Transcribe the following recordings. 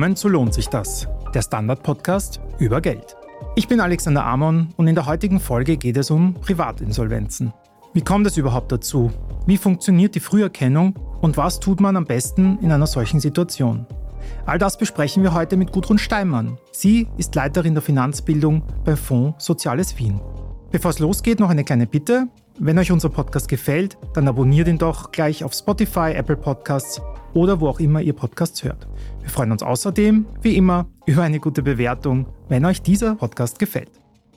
Willkommen zu Lohnt sich das, der Standard-Podcast über Geld. Ich bin Alexander Amon und in der heutigen Folge geht es um Privatinsolvenzen. Wie kommt es überhaupt dazu? Wie funktioniert die Früherkennung und was tut man am besten in einer solchen Situation? All das besprechen wir heute mit Gudrun Steinmann. Sie ist Leiterin der Finanzbildung beim Fonds Soziales Wien. Bevor es losgeht, noch eine kleine Bitte. Wenn euch unser Podcast gefällt, dann abonniert ihn doch gleich auf Spotify, Apple Podcasts oder wo auch immer ihr Podcasts hört. Wir freuen uns außerdem, wie immer, über eine gute Bewertung, wenn euch dieser Podcast gefällt.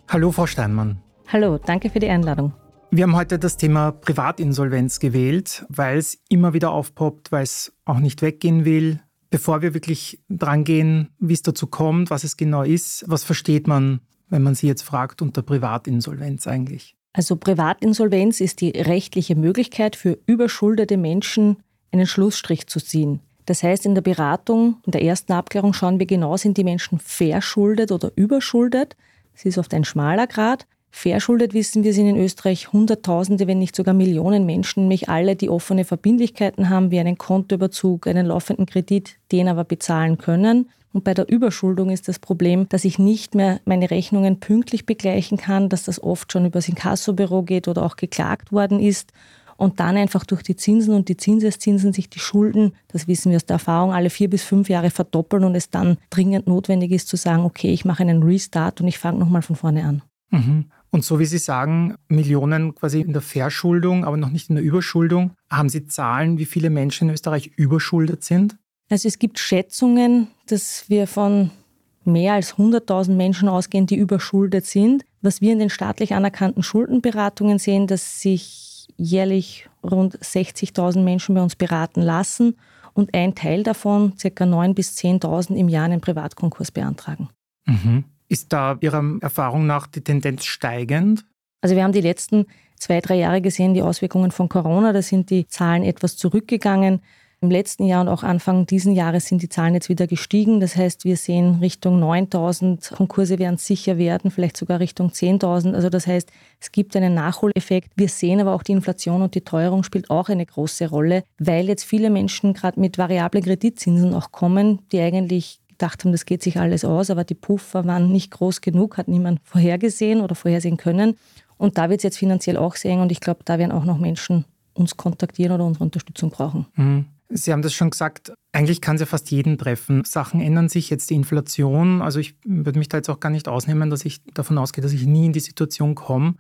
Hallo, Frau Steinmann. Hallo, danke für die Einladung. Wir haben heute das Thema Privatinsolvenz gewählt, weil es immer wieder aufpoppt, weil es auch nicht weggehen will. Bevor wir wirklich dran gehen, wie es dazu kommt, was es genau ist, was versteht man, wenn man Sie jetzt fragt, unter Privatinsolvenz eigentlich? Also Privatinsolvenz ist die rechtliche Möglichkeit für überschuldete Menschen einen Schlussstrich zu ziehen. Das heißt, in der Beratung, in der ersten Abklärung schauen wir genau, sind die Menschen verschuldet oder überschuldet. Das ist oft ein schmaler Grad. Verschuldet wissen wir sind in Österreich Hunderttausende, wenn nicht sogar Millionen Menschen, nämlich alle, die offene Verbindlichkeiten haben, wie einen Kontoüberzug, einen laufenden Kredit, den aber bezahlen können. Und bei der Überschuldung ist das Problem, dass ich nicht mehr meine Rechnungen pünktlich begleichen kann, dass das oft schon übers Inkassobüro geht oder auch geklagt worden ist und dann einfach durch die Zinsen und die Zinseszinsen sich die Schulden, das wissen wir aus der Erfahrung, alle vier bis fünf Jahre verdoppeln und es dann dringend notwendig ist zu sagen, okay, ich mache einen Restart und ich fange nochmal von vorne an. Mhm. Und so wie Sie sagen, Millionen quasi in der Verschuldung, aber noch nicht in der Überschuldung. Haben Sie Zahlen, wie viele Menschen in Österreich überschuldet sind? Also es gibt Schätzungen, dass wir von mehr als 100.000 Menschen ausgehen, die überschuldet sind. Was wir in den staatlich anerkannten Schuldenberatungen sehen, dass sich jährlich rund 60.000 Menschen bei uns beraten lassen und ein Teil davon, ca. 9.000 bis 10.000 im Jahr einen Privatkonkurs beantragen. Mhm. Ist da Ihrer Erfahrung nach die Tendenz steigend? Also wir haben die letzten zwei, drei Jahre gesehen, die Auswirkungen von Corona, da sind die Zahlen etwas zurückgegangen. Im letzten Jahr und auch Anfang diesen Jahres sind die Zahlen jetzt wieder gestiegen. Das heißt, wir sehen Richtung 9000 Konkurse werden sicher werden, vielleicht sogar Richtung 10.000. Also das heißt, es gibt einen Nachholeffekt. Wir sehen aber auch die Inflation und die Teuerung spielt auch eine große Rolle, weil jetzt viele Menschen gerade mit variablen Kreditzinsen auch kommen, die eigentlich gedacht haben, das geht sich alles aus, aber die Puffer waren nicht groß genug, hat niemand vorhergesehen oder vorhersehen können. Und da wird es jetzt finanziell auch sehr und ich glaube, da werden auch noch Menschen uns kontaktieren oder unsere Unterstützung brauchen. Mhm. Sie haben das schon gesagt, eigentlich kann es ja fast jeden treffen. Sachen ändern sich, jetzt die Inflation. Also ich würde mich da jetzt auch gar nicht ausnehmen, dass ich davon ausgehe, dass ich nie in die Situation komme.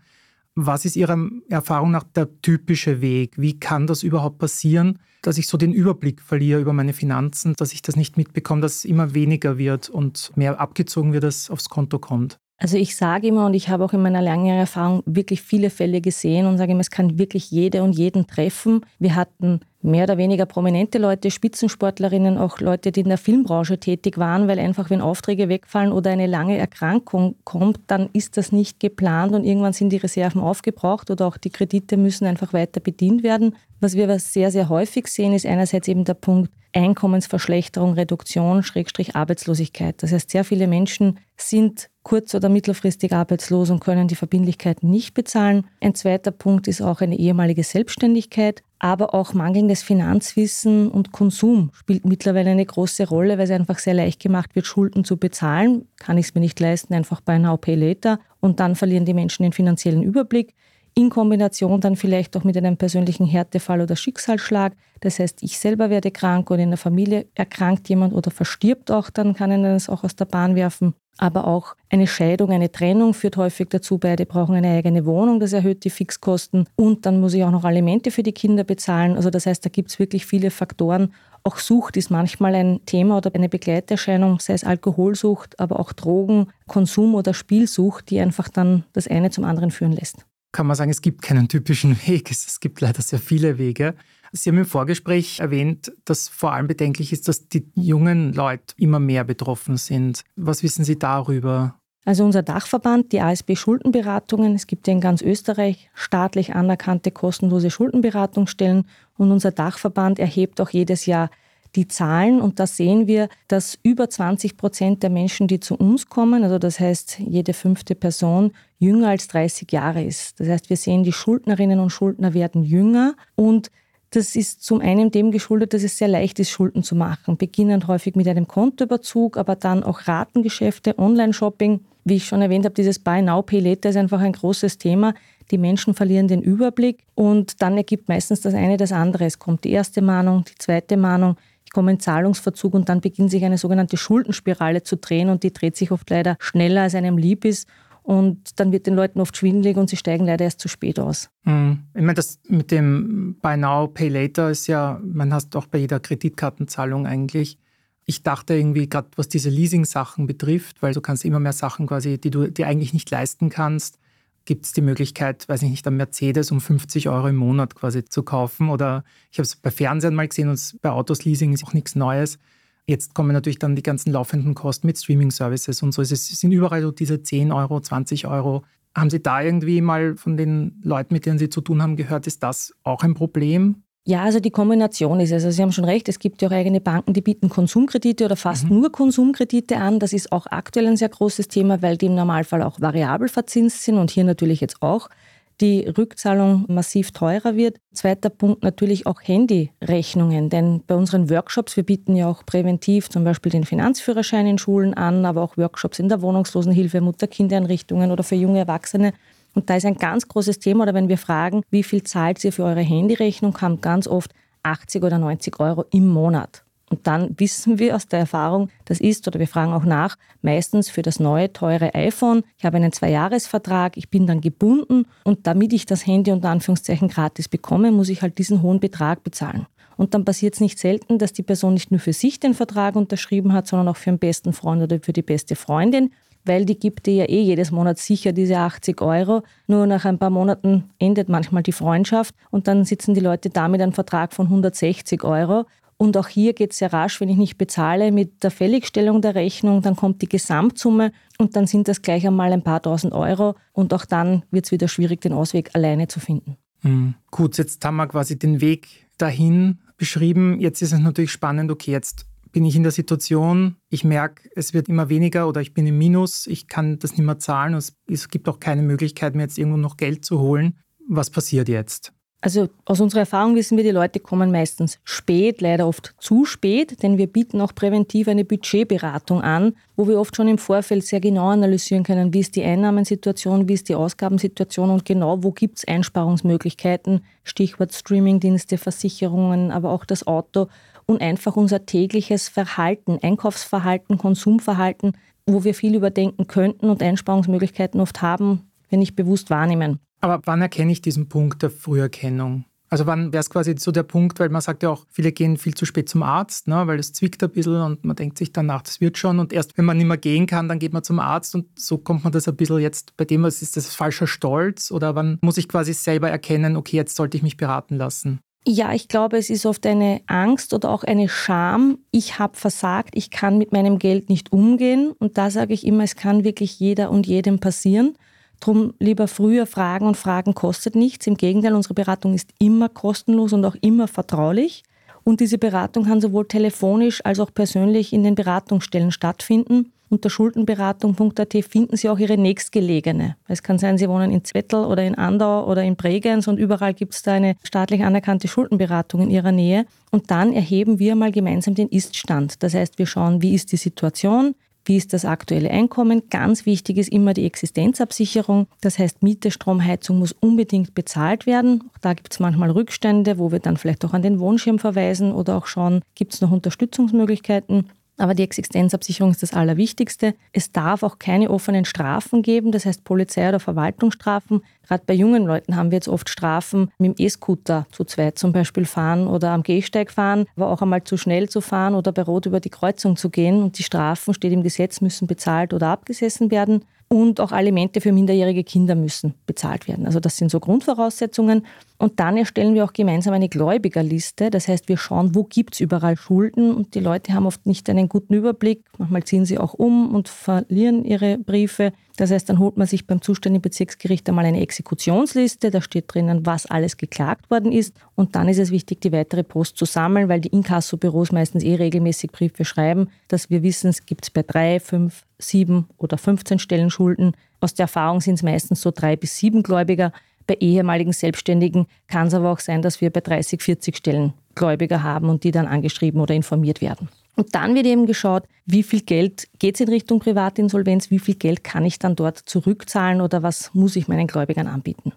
Was ist Ihrer Erfahrung nach der typische Weg? Wie kann das überhaupt passieren, dass ich so den Überblick verliere über meine Finanzen, dass ich das nicht mitbekomme, dass es immer weniger wird und mehr abgezogen wird, als aufs Konto kommt? Also ich sage immer und ich habe auch in meiner langen Erfahrung wirklich viele Fälle gesehen und sage immer, es kann wirklich jede und jeden treffen. Wir hatten mehr oder weniger prominente Leute, Spitzensportlerinnen, auch Leute, die in der Filmbranche tätig waren, weil einfach, wenn Aufträge wegfallen oder eine lange Erkrankung kommt, dann ist das nicht geplant und irgendwann sind die Reserven aufgebraucht oder auch die Kredite müssen einfach weiter bedient werden. Was wir aber sehr, sehr häufig sehen, ist einerseits eben der Punkt Einkommensverschlechterung, Reduktion, Schrägstrich Arbeitslosigkeit. Das heißt, sehr viele Menschen sind kurz- oder mittelfristig arbeitslos und können die Verbindlichkeiten nicht bezahlen. Ein zweiter Punkt ist auch eine ehemalige Selbstständigkeit aber auch mangelndes Finanzwissen und Konsum spielt mittlerweile eine große Rolle, weil es einfach sehr leicht gemacht wird, Schulden zu bezahlen. Kann ich es mir nicht leisten, einfach bei Now Pay Later. Und dann verlieren die Menschen den finanziellen Überblick. In Kombination dann vielleicht auch mit einem persönlichen Härtefall oder Schicksalsschlag. Das heißt, ich selber werde krank oder in der Familie erkrankt jemand oder verstirbt auch, dann kann ich das auch aus der Bahn werfen. Aber auch eine Scheidung, eine Trennung führt häufig dazu, beide brauchen eine eigene Wohnung, das erhöht die Fixkosten und dann muss ich auch noch Alimente für die Kinder bezahlen. Also das heißt, da gibt es wirklich viele Faktoren. Auch Sucht ist manchmal ein Thema oder eine Begleiterscheinung, sei es Alkoholsucht, aber auch Drogen, Konsum oder Spielsucht, die einfach dann das eine zum anderen führen lässt. Kann man sagen, es gibt keinen typischen Weg, es gibt leider sehr viele Wege. Sie haben im Vorgespräch erwähnt, dass vor allem bedenklich ist, dass die jungen Leute immer mehr betroffen sind. Was wissen Sie darüber? Also unser Dachverband, die ASB Schuldenberatungen, es gibt ja in ganz Österreich staatlich anerkannte kostenlose Schuldenberatungsstellen und unser Dachverband erhebt auch jedes Jahr die Zahlen und da sehen wir, dass über 20 Prozent der Menschen, die zu uns kommen, also das heißt jede fünfte Person, jünger als 30 Jahre ist. Das heißt, wir sehen, die Schuldnerinnen und Schuldner werden jünger und Das ist zum einen dem geschuldet, dass es sehr leicht ist, Schulden zu machen. Beginnend häufig mit einem Kontoüberzug, aber dann auch Ratengeschäfte, Online-Shopping. Wie ich schon erwähnt habe, dieses Buy Now, Pay Later ist einfach ein großes Thema. Die Menschen verlieren den Überblick und dann ergibt meistens das eine das andere. Es kommt die erste Mahnung, die zweite Mahnung, ich komme in Zahlungsverzug und dann beginnt sich eine sogenannte Schuldenspirale zu drehen und die dreht sich oft leider schneller, als einem lieb ist. Und dann wird den Leuten oft schwindelig und sie steigen leider erst zu spät aus. Mhm. Ich meine, das mit dem Buy Now, Pay Later ist ja, man hast auch bei jeder Kreditkartenzahlung eigentlich. Ich dachte irgendwie, gerade was diese Leasing-Sachen betrifft, weil du kannst immer mehr Sachen quasi, die du dir eigentlich nicht leisten kannst, gibt es die Möglichkeit, weiß ich nicht, einen Mercedes um 50 Euro im Monat quasi zu kaufen. Oder ich habe es bei Fernsehen mal gesehen und bei Autos Leasing ist auch nichts Neues. Jetzt kommen natürlich dann die ganzen laufenden Kosten mit Streaming-Services und so. Es sind überall so diese 10 Euro, 20 Euro. Haben Sie da irgendwie mal von den Leuten, mit denen Sie zu tun haben, gehört, ist das auch ein Problem? Ja, also die Kombination ist es. Also Sie haben schon recht, es gibt ja auch eigene Banken, die bieten Konsumkredite oder fast mhm. nur Konsumkredite an. Das ist auch aktuell ein sehr großes Thema, weil die im Normalfall auch variabel verzinst sind und hier natürlich jetzt auch die Rückzahlung massiv teurer wird. Zweiter Punkt natürlich auch Handyrechnungen, denn bei unseren Workshops, wir bieten ja auch präventiv zum Beispiel den Finanzführerschein in Schulen an, aber auch Workshops in der Wohnungslosenhilfe, Mutter-Kinder-Einrichtungen oder für junge Erwachsene. Und da ist ein ganz großes Thema, oder wenn wir fragen, wie viel zahlt ihr für eure Handyrechnung, kommt ganz oft 80 oder 90 Euro im Monat. Und dann wissen wir aus der Erfahrung, das ist, oder wir fragen auch nach, meistens für das neue, teure iPhone. Ich habe einen Zweijahresvertrag, ich bin dann gebunden und damit ich das Handy unter Anführungszeichen gratis bekomme, muss ich halt diesen hohen Betrag bezahlen. Und dann passiert es nicht selten, dass die Person nicht nur für sich den Vertrag unterschrieben hat, sondern auch für den besten Freund oder für die beste Freundin weil die gibt dir ja eh jedes Monat sicher diese 80 Euro. Nur nach ein paar Monaten endet manchmal die Freundschaft und dann sitzen die Leute da mit einem Vertrag von 160 Euro. Und auch hier geht es sehr rasch, wenn ich nicht bezahle mit der Fälligstellung der Rechnung, dann kommt die Gesamtsumme und dann sind das gleich einmal ein paar tausend Euro und auch dann wird es wieder schwierig, den Ausweg alleine zu finden. Mhm. Gut, jetzt haben wir quasi den Weg dahin beschrieben. Jetzt ist es natürlich spannend, okay, jetzt bin ich in der Situation, ich merke, es wird immer weniger oder ich bin im Minus, ich kann das nicht mehr zahlen es gibt auch keine Möglichkeit, mir jetzt irgendwo noch Geld zu holen. Was passiert jetzt? Also aus unserer Erfahrung wissen wir, die Leute kommen meistens spät, leider oft zu spät, denn wir bieten auch präventiv eine Budgetberatung an, wo wir oft schon im Vorfeld sehr genau analysieren können, wie ist die Einnahmensituation, wie ist die Ausgabensituation und genau wo gibt es Einsparungsmöglichkeiten, Stichwort Streamingdienste, Versicherungen, aber auch das Auto und einfach unser tägliches Verhalten, Einkaufsverhalten, Konsumverhalten, wo wir viel überdenken könnten und Einsparungsmöglichkeiten oft haben, wenn nicht bewusst wahrnehmen. Aber wann erkenne ich diesen Punkt der Früherkennung? Also wann wäre es quasi so der Punkt, weil man sagt ja auch, viele gehen viel zu spät zum Arzt, ne, weil es zwickt ein bisschen und man denkt sich danach, das wird schon. Und erst wenn man nicht mehr gehen kann, dann geht man zum Arzt und so kommt man das ein bisschen jetzt bei dem, was ist das falscher Stolz oder wann muss ich quasi selber erkennen, okay, jetzt sollte ich mich beraten lassen? Ja, ich glaube, es ist oft eine Angst oder auch eine Scham. Ich habe versagt, ich kann mit meinem Geld nicht umgehen. Und da sage ich immer, es kann wirklich jeder und jedem passieren. Drum lieber früher fragen und Fragen kostet nichts. Im Gegenteil, unsere Beratung ist immer kostenlos und auch immer vertraulich. Und diese Beratung kann sowohl telefonisch als auch persönlich in den Beratungsstellen stattfinden. Unter schuldenberatung.at finden Sie auch Ihre nächstgelegene. Es kann sein, Sie wohnen in Zwettel oder in Andau oder in Bregenz und überall gibt es da eine staatlich anerkannte Schuldenberatung in Ihrer Nähe. Und dann erheben wir mal gemeinsam den Iststand. Das heißt, wir schauen, wie ist die Situation, wie ist das aktuelle Einkommen? Ganz wichtig ist immer die Existenzabsicherung. Das heißt, Miete, Strom, Heizung muss unbedingt bezahlt werden. Auch da gibt es manchmal Rückstände, wo wir dann vielleicht auch an den Wohnschirm verweisen oder auch schauen, gibt es noch Unterstützungsmöglichkeiten. Aber die Existenzabsicherung ist das Allerwichtigste. Es darf auch keine offenen Strafen geben, das heißt Polizei- oder Verwaltungsstrafen. Gerade bei jungen Leuten haben wir jetzt oft Strafen mit dem E-Scooter zu zweit zum Beispiel fahren oder am Gehsteig fahren, aber auch einmal zu schnell zu fahren oder bei Rot über die Kreuzung zu gehen. Und die Strafen, steht im Gesetz, müssen bezahlt oder abgesessen werden. Und auch Alimente für minderjährige Kinder müssen bezahlt werden. Also das sind so Grundvoraussetzungen. Und dann erstellen wir auch gemeinsam eine Gläubigerliste. Das heißt, wir schauen, wo gibt es überall Schulden. Und die Leute haben oft nicht einen guten Überblick. Manchmal ziehen sie auch um und verlieren ihre Briefe. Das heißt, dann holt man sich beim zuständigen Bezirksgericht einmal eine Exekutionsliste. Da steht drinnen, was alles geklagt worden ist. Und dann ist es wichtig, die weitere Post zu sammeln, weil die Inkassobüros meistens eh regelmäßig Briefe schreiben, dass wir wissen, es gibt bei drei, fünf, sieben oder 15 Stellen Schulden. Aus der Erfahrung sind es meistens so drei bis sieben Gläubiger. Bei ehemaligen Selbstständigen kann es aber auch sein, dass wir bei 30, 40 Stellen Gläubiger haben und die dann angeschrieben oder informiert werden. Und dann wird eben geschaut, wie viel Geld geht es in Richtung Privatinsolvenz, wie viel Geld kann ich dann dort zurückzahlen oder was muss ich meinen Gläubigern anbieten.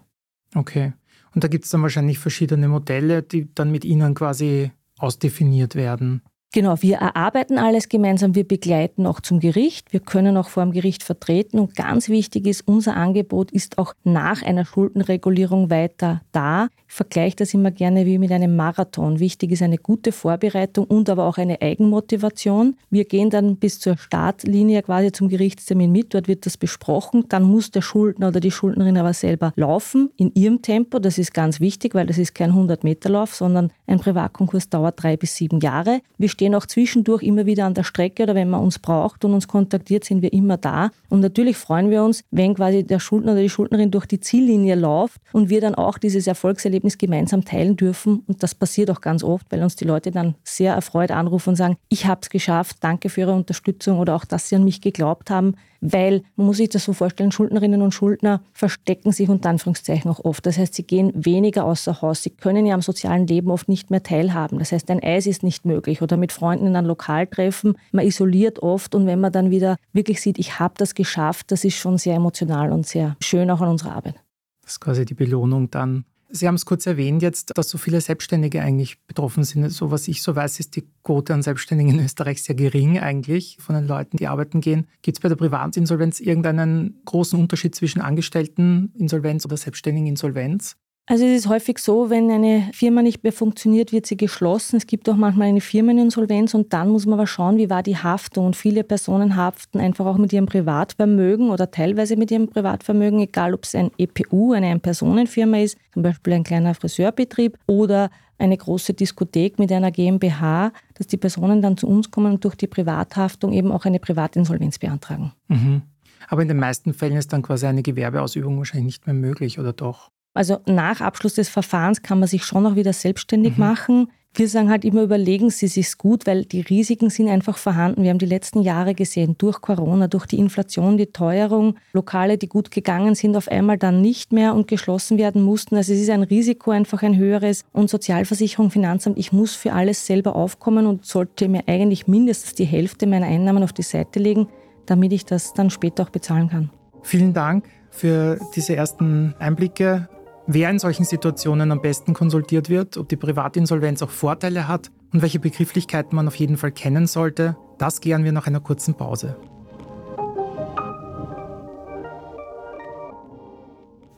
Okay. Und da gibt es dann wahrscheinlich verschiedene Modelle, die dann mit Ihnen quasi ausdefiniert werden. Genau, wir erarbeiten alles gemeinsam, wir begleiten auch zum Gericht, wir können auch vor dem Gericht vertreten und ganz wichtig ist, unser Angebot ist auch nach einer Schuldenregulierung weiter da. Ich vergleiche das immer gerne wie mit einem Marathon. Wichtig ist eine gute Vorbereitung und aber auch eine Eigenmotivation. Wir gehen dann bis zur Startlinie quasi zum Gerichtstermin mit, dort wird das besprochen, dann muss der Schuldner oder die Schuldnerin aber selber laufen in ihrem Tempo. Das ist ganz wichtig, weil das ist kein 100-Meter-Lauf, sondern ein Privatkonkurs dauert drei bis sieben Jahre. Wir stehen auch zwischendurch immer wieder an der Strecke oder wenn man uns braucht und uns kontaktiert, sind wir immer da. Und natürlich freuen wir uns, wenn quasi der Schuldner oder die Schuldnerin durch die Ziellinie läuft und wir dann auch dieses Erfolgserlebnis gemeinsam teilen dürfen. Und das passiert auch ganz oft, weil uns die Leute dann sehr erfreut anrufen und sagen, ich habe es geschafft, danke für Ihre Unterstützung oder auch, dass Sie an mich geglaubt haben weil man muss sich das so vorstellen, Schuldnerinnen und Schuldner verstecken sich unter Anführungszeichen auch oft. Das heißt, sie gehen weniger außer Haus, sie können ja am sozialen Leben oft nicht mehr teilhaben. Das heißt, ein Eis ist nicht möglich oder mit Freunden in einem Lokal treffen. Man isoliert oft und wenn man dann wieder wirklich sieht, ich habe das geschafft, das ist schon sehr emotional und sehr schön auch an unserer Arbeit. Das ist quasi die Belohnung dann Sie haben es kurz erwähnt jetzt, dass so viele Selbstständige eigentlich betroffen sind. So was ich so weiß, ist die Quote an Selbstständigen in Österreich sehr gering eigentlich von den Leuten, die arbeiten gehen. Gibt es bei der Privatinsolvenz irgendeinen großen Unterschied zwischen Angestellteninsolvenz oder Selbstständigeninsolvenz? Also es ist häufig so, wenn eine Firma nicht mehr funktioniert, wird sie geschlossen. Es gibt auch manchmal eine Firmeninsolvenz und dann muss man aber schauen, wie war die Haftung. Und viele Personen haften einfach auch mit ihrem Privatvermögen oder teilweise mit ihrem Privatvermögen, egal ob es ein EPU, eine Ein-Personenfirma ist, zum Beispiel ein kleiner Friseurbetrieb oder eine große Diskothek mit einer GmbH, dass die Personen dann zu uns kommen und durch die Privathaftung eben auch eine Privatinsolvenz beantragen. Mhm. Aber in den meisten Fällen ist dann quasi eine Gewerbeausübung wahrscheinlich nicht mehr möglich, oder doch? Also nach Abschluss des Verfahrens kann man sich schon noch wieder selbstständig mhm. machen. Wir sagen halt immer, überlegen Sie sich's gut, weil die Risiken sind einfach vorhanden. Wir haben die letzten Jahre gesehen, durch Corona, durch die Inflation, die Teuerung, Lokale, die gut gegangen sind, auf einmal dann nicht mehr und geschlossen werden mussten. Also es ist ein Risiko einfach ein höheres. Und Sozialversicherung, Finanzamt, ich muss für alles selber aufkommen und sollte mir eigentlich mindestens die Hälfte meiner Einnahmen auf die Seite legen, damit ich das dann später auch bezahlen kann. Vielen Dank für diese ersten Einblicke wer in solchen Situationen am besten konsultiert wird, ob die Privatinsolvenz auch Vorteile hat und welche Begrifflichkeiten man auf jeden Fall kennen sollte, das klären wir nach einer kurzen Pause.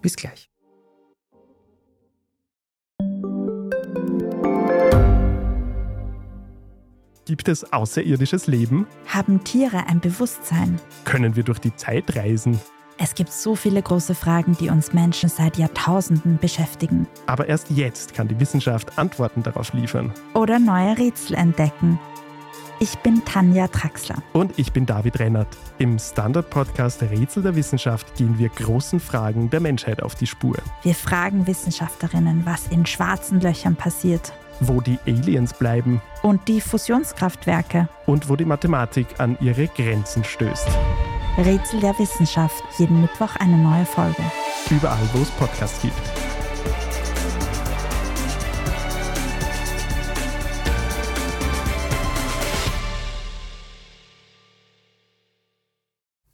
Bis gleich. Gibt es außerirdisches Leben? Haben Tiere ein Bewusstsein? Können wir durch die Zeit reisen? Es gibt so viele große Fragen, die uns Menschen seit Jahrtausenden beschäftigen. Aber erst jetzt kann die Wissenschaft Antworten darauf liefern. Oder neue Rätsel entdecken. Ich bin Tanja Traxler. Und ich bin David Rennert. Im Standard-Podcast Rätsel der Wissenschaft gehen wir großen Fragen der Menschheit auf die Spur. Wir fragen Wissenschaftlerinnen, was in schwarzen Löchern passiert. Wo die Aliens bleiben. Und die Fusionskraftwerke. Und wo die Mathematik an ihre Grenzen stößt. Rätsel der Wissenschaft. Jeden Mittwoch eine neue Folge. Überall, wo es Podcasts gibt.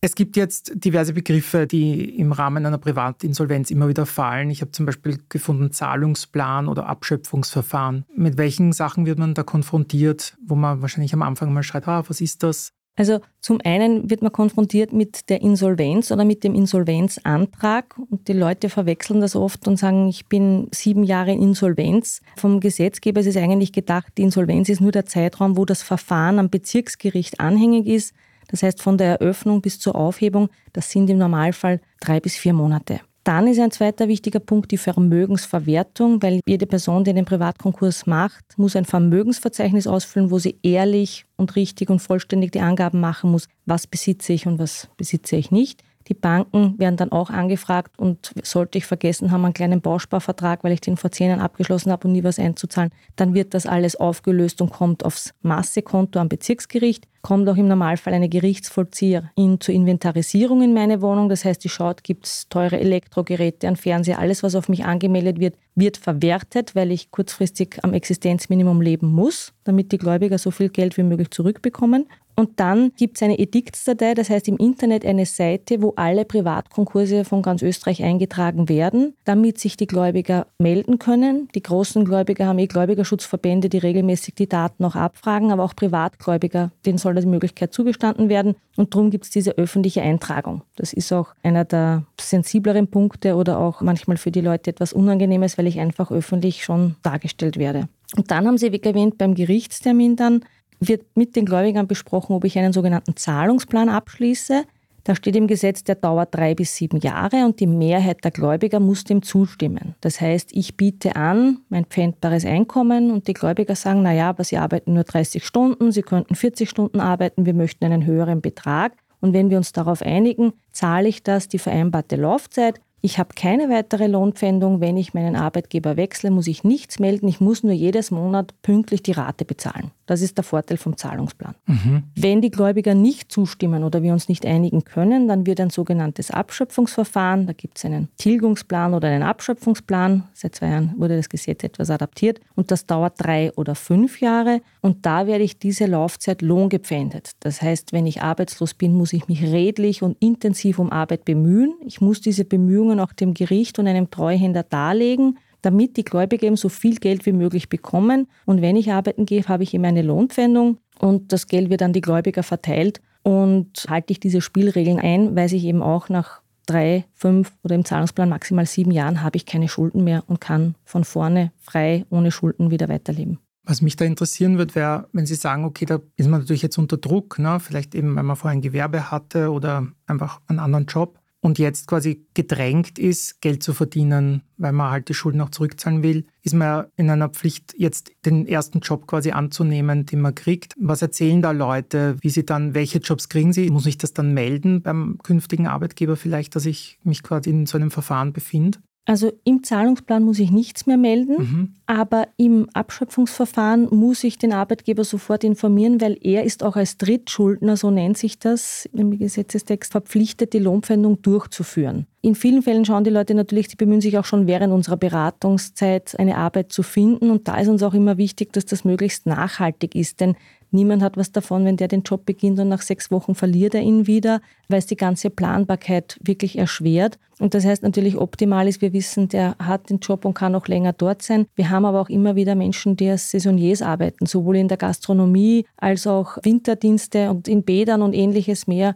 Es gibt jetzt diverse Begriffe, die im Rahmen einer Privatinsolvenz immer wieder fallen. Ich habe zum Beispiel gefunden Zahlungsplan oder Abschöpfungsverfahren. Mit welchen Sachen wird man da konfrontiert, wo man wahrscheinlich am Anfang mal schreit, ah, was ist das? Also zum einen wird man konfrontiert mit der Insolvenz oder mit dem Insolvenzantrag und die Leute verwechseln das oft und sagen, ich bin sieben Jahre in Insolvenz. Vom Gesetzgeber ist es eigentlich gedacht, die Insolvenz ist nur der Zeitraum, wo das Verfahren am Bezirksgericht anhängig ist. Das heißt, von der Eröffnung bis zur Aufhebung, das sind im Normalfall drei bis vier Monate. Dann ist ein zweiter wichtiger Punkt die Vermögensverwertung, weil jede Person, die den Privatkonkurs macht, muss ein Vermögensverzeichnis ausfüllen, wo sie ehrlich und richtig und vollständig die Angaben machen muss, was besitze ich und was besitze ich nicht. Die Banken werden dann auch angefragt und sollte ich vergessen haben, einen kleinen Bausparvertrag, weil ich den vor zehn Jahren abgeschlossen habe und nie was einzuzahlen, dann wird das alles aufgelöst und kommt aufs Massekonto am Bezirksgericht. Kommt auch im Normalfall eine Gerichtsvollzieherin zur Inventarisierung in meine Wohnung. Das heißt, die schaut, gibt es teure Elektrogeräte, einen Fernseher, alles, was auf mich angemeldet wird, wird verwertet, weil ich kurzfristig am Existenzminimum leben muss, damit die Gläubiger so viel Geld wie möglich zurückbekommen. Und dann gibt es eine Ediktsdatei, das heißt im Internet eine Seite, wo alle Privatkonkurse von ganz Österreich eingetragen werden, damit sich die Gläubiger melden können. Die großen Gläubiger haben eh Gläubigerschutzverbände, die regelmäßig die Daten auch abfragen, aber auch Privatgläubiger, denen soll die Möglichkeit zugestanden werden. Und darum gibt es diese öffentliche Eintragung. Das ist auch einer der sensibleren Punkte oder auch manchmal für die Leute etwas Unangenehmes, weil ich einfach öffentlich schon dargestellt werde. Und dann haben Sie, wie erwähnt, beim Gerichtstermin dann wird mit den Gläubigern besprochen, ob ich einen sogenannten Zahlungsplan abschließe. Da steht im Gesetz, der dauert drei bis sieben Jahre und die Mehrheit der Gläubiger muss dem zustimmen. Das heißt, ich biete an mein pfändbares Einkommen und die Gläubiger sagen, na ja, aber sie arbeiten nur 30 Stunden, sie könnten 40 Stunden arbeiten, wir möchten einen höheren Betrag. Und wenn wir uns darauf einigen, zahle ich das die vereinbarte Laufzeit ich habe keine weitere Lohnpfändung. Wenn ich meinen Arbeitgeber wechsle, muss ich nichts melden. Ich muss nur jedes Monat pünktlich die Rate bezahlen. Das ist der Vorteil vom Zahlungsplan. Mhm. Wenn die Gläubiger nicht zustimmen oder wir uns nicht einigen können, dann wird ein sogenanntes Abschöpfungsverfahren, da gibt es einen Tilgungsplan oder einen Abschöpfungsplan. Seit zwei Jahren wurde das Gesetz etwas adaptiert und das dauert drei oder fünf Jahre und da werde ich diese Laufzeit lohngepfändet. Das heißt, wenn ich arbeitslos bin, muss ich mich redlich und intensiv um Arbeit bemühen. Ich muss diese Bemühungen Rechnungen auch dem Gericht und einem Treuhänder darlegen, damit die Gläubiger eben so viel Geld wie möglich bekommen. Und wenn ich arbeiten gehe, habe ich eben eine Lohnpfändung und das Geld wird an die Gläubiger verteilt. Und halte ich diese Spielregeln ein, weiß ich eben auch nach drei, fünf oder im Zahlungsplan maximal sieben Jahren habe ich keine Schulden mehr und kann von vorne frei ohne Schulden wieder weiterleben. Was mich da interessieren wird, wäre, wenn Sie sagen, okay, da ist man natürlich jetzt unter Druck, ne? vielleicht eben, weil man vorher ein Gewerbe hatte oder einfach einen anderen Job und jetzt quasi gedrängt ist, Geld zu verdienen, weil man halt die Schulden auch zurückzahlen will, ist man in einer Pflicht, jetzt den ersten Job quasi anzunehmen, den man kriegt. Was erzählen da Leute, wie sie dann, welche Jobs kriegen sie? Muss ich das dann melden beim künftigen Arbeitgeber vielleicht, dass ich mich quasi in so einem Verfahren befinde? Also im Zahlungsplan muss ich nichts mehr melden, mhm. aber im Abschöpfungsverfahren muss ich den Arbeitgeber sofort informieren, weil er ist auch als Drittschuldner, so nennt sich das im Gesetzestext, verpflichtet, die Lohnpfändung durchzuführen. In vielen Fällen schauen die Leute natürlich, die bemühen sich auch schon während unserer Beratungszeit eine Arbeit zu finden und da ist uns auch immer wichtig, dass das möglichst nachhaltig ist, denn Niemand hat was davon, wenn der den Job beginnt und nach sechs Wochen verliert er ihn wieder, weil es die ganze Planbarkeit wirklich erschwert. Und das heißt natürlich optimal ist, wir wissen, der hat den Job und kann auch länger dort sein. Wir haben aber auch immer wieder Menschen, die als Saisoniers arbeiten, sowohl in der Gastronomie als auch Winterdienste und in Bädern und ähnliches mehr.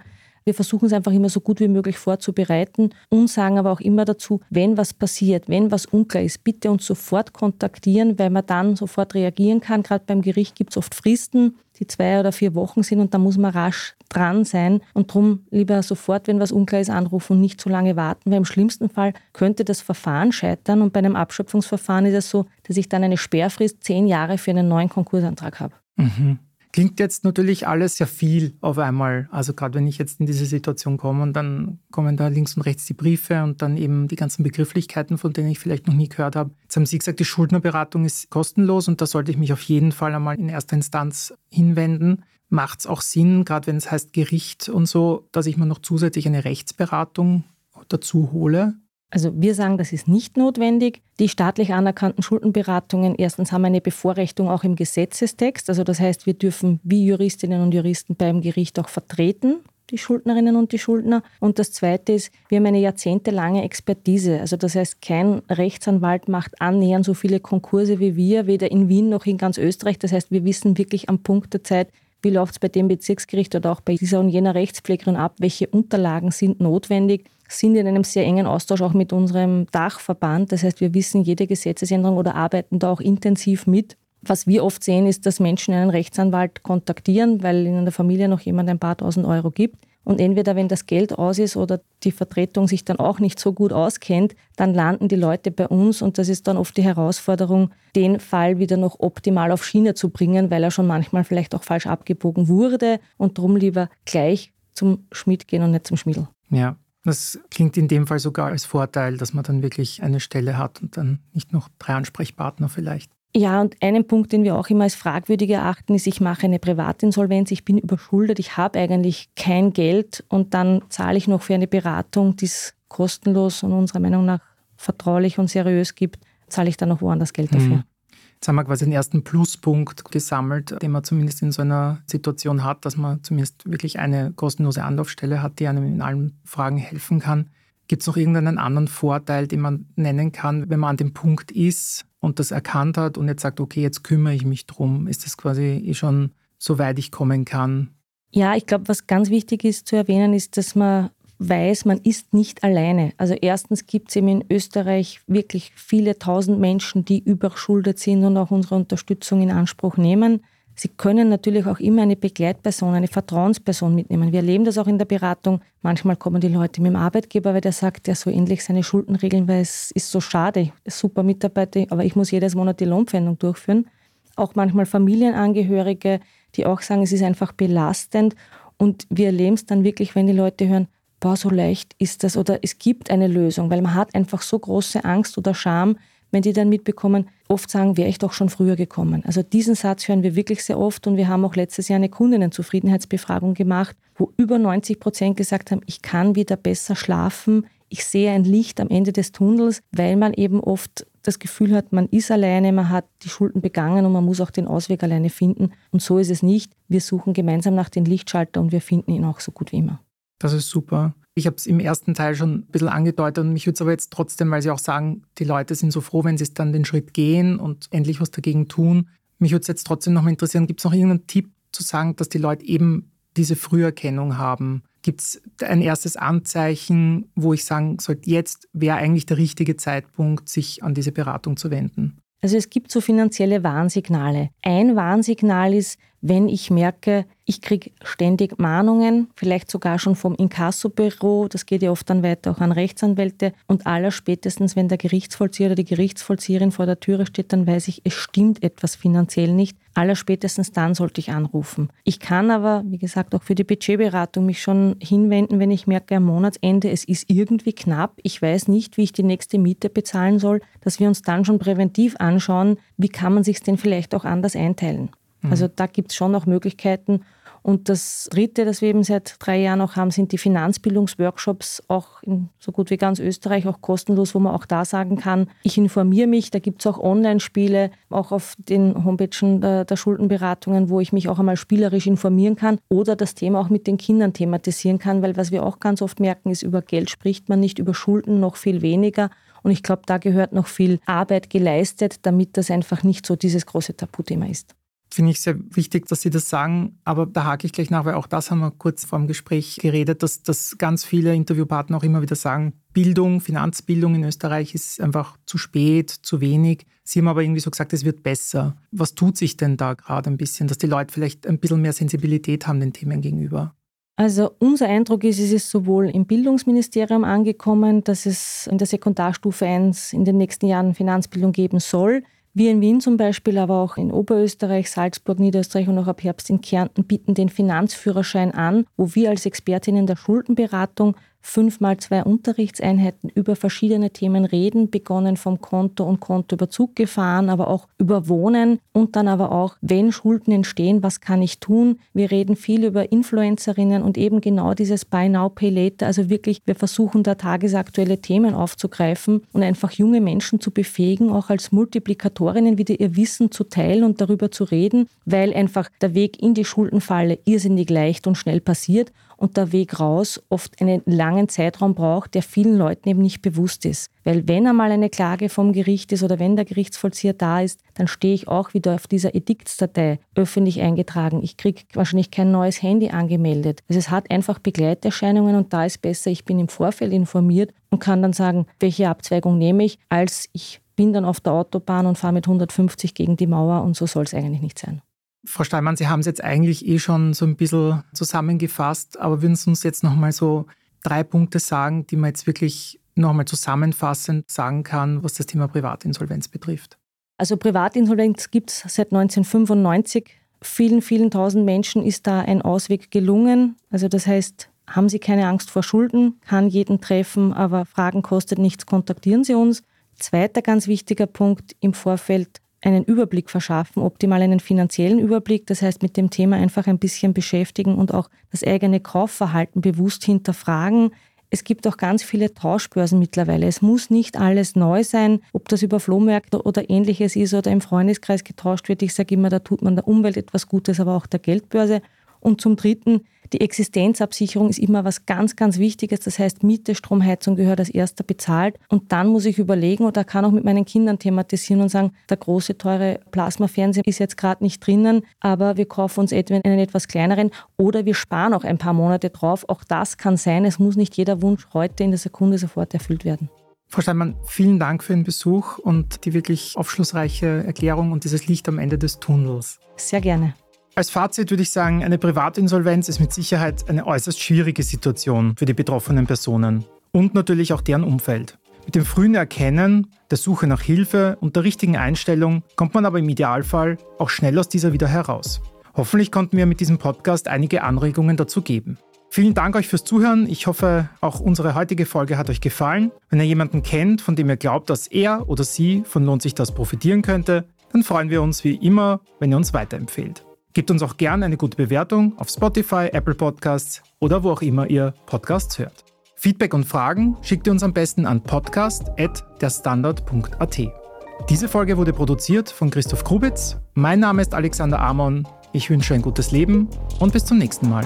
Wir versuchen es einfach immer so gut wie möglich vorzubereiten und sagen aber auch immer dazu, wenn was passiert, wenn was unklar ist, bitte uns sofort kontaktieren, weil man dann sofort reagieren kann. Gerade beim Gericht gibt es oft Fristen, die zwei oder vier Wochen sind und da muss man rasch dran sein und darum lieber sofort, wenn was unklar ist, anrufen und nicht so lange warten, weil im schlimmsten Fall könnte das Verfahren scheitern und bei einem Abschöpfungsverfahren ist es so, dass ich dann eine Sperrfrist zehn Jahre für einen neuen Konkursantrag habe. Mhm. Klingt jetzt natürlich alles sehr viel auf einmal. Also gerade wenn ich jetzt in diese Situation komme und dann kommen da links und rechts die Briefe und dann eben die ganzen Begrifflichkeiten, von denen ich vielleicht noch nie gehört habe. Jetzt haben Sie gesagt, die Schuldnerberatung ist kostenlos und da sollte ich mich auf jeden Fall einmal in erster Instanz hinwenden. Macht es auch Sinn, gerade wenn es heißt Gericht und so, dass ich mir noch zusätzlich eine Rechtsberatung dazu hole? Also wir sagen, das ist nicht notwendig. Die staatlich anerkannten Schuldenberatungen, erstens haben eine Bevorrechtung auch im Gesetzestext. Also das heißt, wir dürfen wie Juristinnen und Juristen beim Gericht auch vertreten, die Schuldnerinnen und die Schuldner. Und das Zweite ist, wir haben eine jahrzehntelange Expertise. Also das heißt, kein Rechtsanwalt macht annähernd so viele Konkurse wie wir, weder in Wien noch in ganz Österreich. Das heißt, wir wissen wirklich am Punkt der Zeit, wie läuft es bei dem Bezirksgericht oder auch bei dieser und jener Rechtspflegerin ab, welche Unterlagen sind notwendig sind in einem sehr engen Austausch auch mit unserem Dachverband. Das heißt, wir wissen jede Gesetzesänderung oder arbeiten da auch intensiv mit. Was wir oft sehen, ist, dass Menschen einen Rechtsanwalt kontaktieren, weil in der Familie noch jemand ein paar tausend Euro gibt. Und entweder, wenn das Geld aus ist oder die Vertretung sich dann auch nicht so gut auskennt, dann landen die Leute bei uns und das ist dann oft die Herausforderung, den Fall wieder noch optimal auf Schiene zu bringen, weil er schon manchmal vielleicht auch falsch abgebogen wurde und drum lieber gleich zum Schmied gehen und nicht zum Schmiedel. Ja, Das klingt in dem Fall sogar als Vorteil, dass man dann wirklich eine Stelle hat und dann nicht noch drei Ansprechpartner vielleicht. Ja, und einen Punkt, den wir auch immer als fragwürdig erachten, ist, ich mache eine Privatinsolvenz, ich bin überschuldet, ich habe eigentlich kein Geld und dann zahle ich noch für eine Beratung, die es kostenlos und unserer Meinung nach vertraulich und seriös gibt, zahle ich dann noch woanders Geld dafür. Mhm. Jetzt haben wir quasi den ersten Pluspunkt gesammelt, den man zumindest in so einer Situation hat, dass man zumindest wirklich eine kostenlose Anlaufstelle hat, die einem in allen Fragen helfen kann. Gibt es noch irgendeinen anderen Vorteil, den man nennen kann, wenn man an dem Punkt ist und das erkannt hat und jetzt sagt, okay, jetzt kümmere ich mich drum? Ist das quasi eh schon so weit ich kommen kann? Ja, ich glaube, was ganz wichtig ist zu erwähnen, ist, dass man weiß, man ist nicht alleine. Also erstens gibt es eben in Österreich wirklich viele tausend Menschen, die überschuldet sind und auch unsere Unterstützung in Anspruch nehmen. Sie können natürlich auch immer eine Begleitperson, eine Vertrauensperson mitnehmen. Wir erleben das auch in der Beratung. Manchmal kommen die Leute mit dem Arbeitgeber, weil der sagt, er soll endlich seine Schulden regeln, weil es ist so schade. Super Mitarbeiter, aber ich muss jedes Monat die Lohnpfändung durchführen. Auch manchmal Familienangehörige, die auch sagen, es ist einfach belastend. Und wir erleben es dann wirklich, wenn die Leute hören, boah, so leicht ist das oder es gibt eine Lösung, weil man hat einfach so große Angst oder Scham, wenn die dann mitbekommen, oft sagen, wäre ich doch schon früher gekommen. Also diesen Satz hören wir wirklich sehr oft und wir haben auch letztes Jahr eine Kundinnenzufriedenheitsbefragung gemacht, wo über 90 Prozent gesagt haben, ich kann wieder besser schlafen, ich sehe ein Licht am Ende des Tunnels, weil man eben oft das Gefühl hat, man ist alleine, man hat die Schulden begangen und man muss auch den Ausweg alleine finden. Und so ist es nicht. Wir suchen gemeinsam nach dem Lichtschalter und wir finden ihn auch so gut wie immer. Das ist super. Ich habe es im ersten Teil schon ein bisschen angedeutet und mich würde es aber jetzt trotzdem, weil Sie auch sagen, die Leute sind so froh, wenn sie es dann den Schritt gehen und endlich was dagegen tun. Mich würde es jetzt trotzdem noch mal interessieren, gibt es noch irgendeinen Tipp zu sagen, dass die Leute eben diese Früherkennung haben? Gibt es ein erstes Anzeichen, wo ich sagen sollte, jetzt wäre eigentlich der richtige Zeitpunkt, sich an diese Beratung zu wenden? Also es gibt so finanzielle Warnsignale. Ein Warnsignal ist, wenn ich merke, ich kriege ständig Mahnungen, vielleicht sogar schon vom Inkassobüro, das geht ja oft dann weiter auch an Rechtsanwälte und allerspätestens, wenn der Gerichtsvollzieher oder die Gerichtsvollzieherin vor der Türe steht, dann weiß ich, es stimmt etwas finanziell nicht. Allerspätestens dann sollte ich anrufen. Ich kann aber, wie gesagt, auch für die Budgetberatung mich schon hinwenden, wenn ich merke, am Monatsende, es ist irgendwie knapp, ich weiß nicht, wie ich die nächste Miete bezahlen soll, dass wir uns dann schon präventiv anschauen, wie kann man sich denn vielleicht auch anders einteilen. Also da gibt es schon noch Möglichkeiten. Und das Dritte, das wir eben seit drei Jahren auch haben, sind die Finanzbildungsworkshops, auch in so gut wie ganz Österreich, auch kostenlos, wo man auch da sagen kann, ich informiere mich, da gibt es auch Online-Spiele, auch auf den Homepagen der, der, Schuldenberatungen, wo ich mich auch einmal spielerisch informieren kann oder das Thema auch mit den Kindern thematisieren kann, weil was wir auch ganz oft merken, ist, über Geld spricht man nicht, über Schulden noch viel weniger. Und ich glaube, da gehört noch viel Arbeit geleistet, damit das einfach nicht so dieses große Tabuthema ist finde ich sehr wichtig, dass Sie das sagen. Aber da hake ich gleich nach, weil auch das haben wir kurz vor dem Gespräch geredet, dass, dass ganz viele Interviewpartner auch immer wieder sagen, Bildung, Finanzbildung in Österreich ist einfach zu spät, zu wenig. Sie haben aber irgendwie so gesagt, es wird besser. Was tut sich denn da gerade ein bisschen, dass die Leute vielleicht ein bisschen mehr Sensibilität haben den Themen gegenüber? Also unser Eindruck ist, es ist sowohl im Bildungsministerium angekommen, dass es in der Sekundarstufe 1 in den nächsten Jahren Finanzbildung geben soll. Wir in Wien zum Beispiel, aber auch in Oberösterreich, Salzburg, Niederösterreich und auch ab Herbst in Kärnten bieten den Finanzführerschein an, wo wir als Expertinnen der Schuldenberatung fünfmal zwei Unterrichtseinheiten über verschiedene Themen reden, begonnen vom Konto und Kontoüberzug gefahren, aber auch über Wohnen und dann aber auch, wenn Schulden entstehen, was kann ich tun? Wir reden viel über Influencerinnen und eben genau dieses Buy Now, Pay Later. Also wirklich, wir versuchen da tagesaktuelle Themen aufzugreifen und einfach junge Menschen zu befähigen, auch als Multiplikatorinnen wieder ihr Wissen zu teilen und darüber zu reden, weil einfach der Weg in die Schuldenfalle irrsinnig leicht und schnell passiert und der Weg raus oft einen langen Zeitraum braucht, der vielen Leuten eben nicht bewusst ist. Weil wenn einmal eine Klage vom Gericht ist oder wenn der Gerichtsvollzieher da ist, dann stehe ich auch wieder auf dieser Ediktsdatei öffentlich eingetragen. Ich kriege wahrscheinlich kein neues Handy angemeldet. Also es hat einfach Begleiterscheinungen und da ist besser, ich bin im Vorfeld informiert und kann dann sagen, welche Abzweigung nehme ich, als ich bin dann auf der Autobahn und fahre mit 150 gegen die Mauer und so soll es eigentlich nicht sein. Frau Steinmann, Sie haben es jetzt eigentlich eh schon so ein bisschen zusammengefasst, aber würden Sie uns jetzt nochmal so drei Punkte sagen, die man jetzt wirklich nochmal zusammenfassend sagen kann, was das Thema Privatinsolvenz betrifft? Also Privatinsolvenz gibt es seit 1995. Vielen, vielen tausend Menschen ist da ein Ausweg gelungen. Also das heißt, haben Sie keine Angst vor Schulden, kann jeden treffen, aber Fragen kostet nichts, kontaktieren Sie uns. Zweiter ganz wichtiger Punkt im Vorfeld einen Überblick verschaffen, optimal einen finanziellen Überblick, das heißt mit dem Thema einfach ein bisschen beschäftigen und auch das eigene Kaufverhalten bewusst hinterfragen. Es gibt auch ganz viele Tauschbörsen mittlerweile. Es muss nicht alles neu sein, ob das über Flohmärkte oder ähnliches ist oder im Freundeskreis getauscht wird. Ich sage immer, da tut man der Umwelt etwas Gutes, aber auch der Geldbörse. Und zum Dritten, die Existenzabsicherung ist immer was ganz, ganz Wichtiges. Das heißt, Miete, Strom, Heizung gehört als erster bezahlt. Und dann muss ich überlegen oder kann auch mit meinen Kindern thematisieren und sagen, der große, teure Plasmafernseher ist jetzt gerade nicht drinnen, aber wir kaufen uns etwa einen etwas kleineren oder wir sparen auch ein paar Monate drauf. Auch das kann sein. Es muss nicht jeder Wunsch heute in der Sekunde sofort erfüllt werden. Frau Steinmann, vielen Dank für den Besuch und die wirklich aufschlussreiche Erklärung und dieses Licht am Ende des Tunnels. Sehr gerne. Als Fazit würde ich sagen, eine Privatinsolvenz ist mit Sicherheit eine äußerst schwierige Situation für die betroffenen Personen und natürlich auch deren Umfeld. Mit dem frühen Erkennen, der Suche nach Hilfe und der richtigen Einstellung kommt man aber im Idealfall auch schnell aus dieser wieder heraus. Hoffentlich konnten wir mit diesem Podcast einige Anregungen dazu geben. Vielen Dank euch fürs Zuhören. Ich hoffe, auch unsere heutige Folge hat euch gefallen. Wenn ihr jemanden kennt, von dem ihr glaubt, dass er oder sie von Lohnt sich das profitieren könnte, dann freuen wir uns wie immer, wenn ihr uns weiterempfehlt. Gebt uns auch gerne eine gute Bewertung auf Spotify, Apple Podcasts oder wo auch immer ihr Podcasts hört. Feedback und Fragen schickt ihr uns am besten an podcast.derstandard.at. Diese Folge wurde produziert von Christoph Krubitz. Mein Name ist Alexander Amon. Ich wünsche ein gutes Leben und bis zum nächsten Mal.